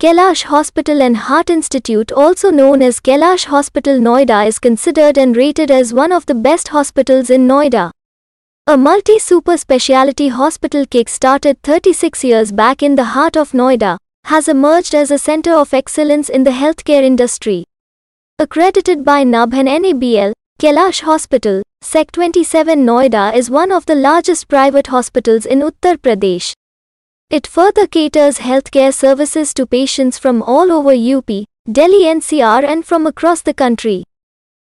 Kailash Hospital and Heart Institute, also known as Kailash Hospital Noida, is considered and rated as one of the best hospitals in Noida. A multi super speciality hospital kick started 36 years back in the heart of Noida, has emerged as a center of excellence in the healthcare industry. Accredited by NABH and NABL, Kailash Hospital, Sec 27 Noida is one of the largest private hospitals in Uttar Pradesh. It further caters healthcare services to patients from all over UP, Delhi NCR and from across the country.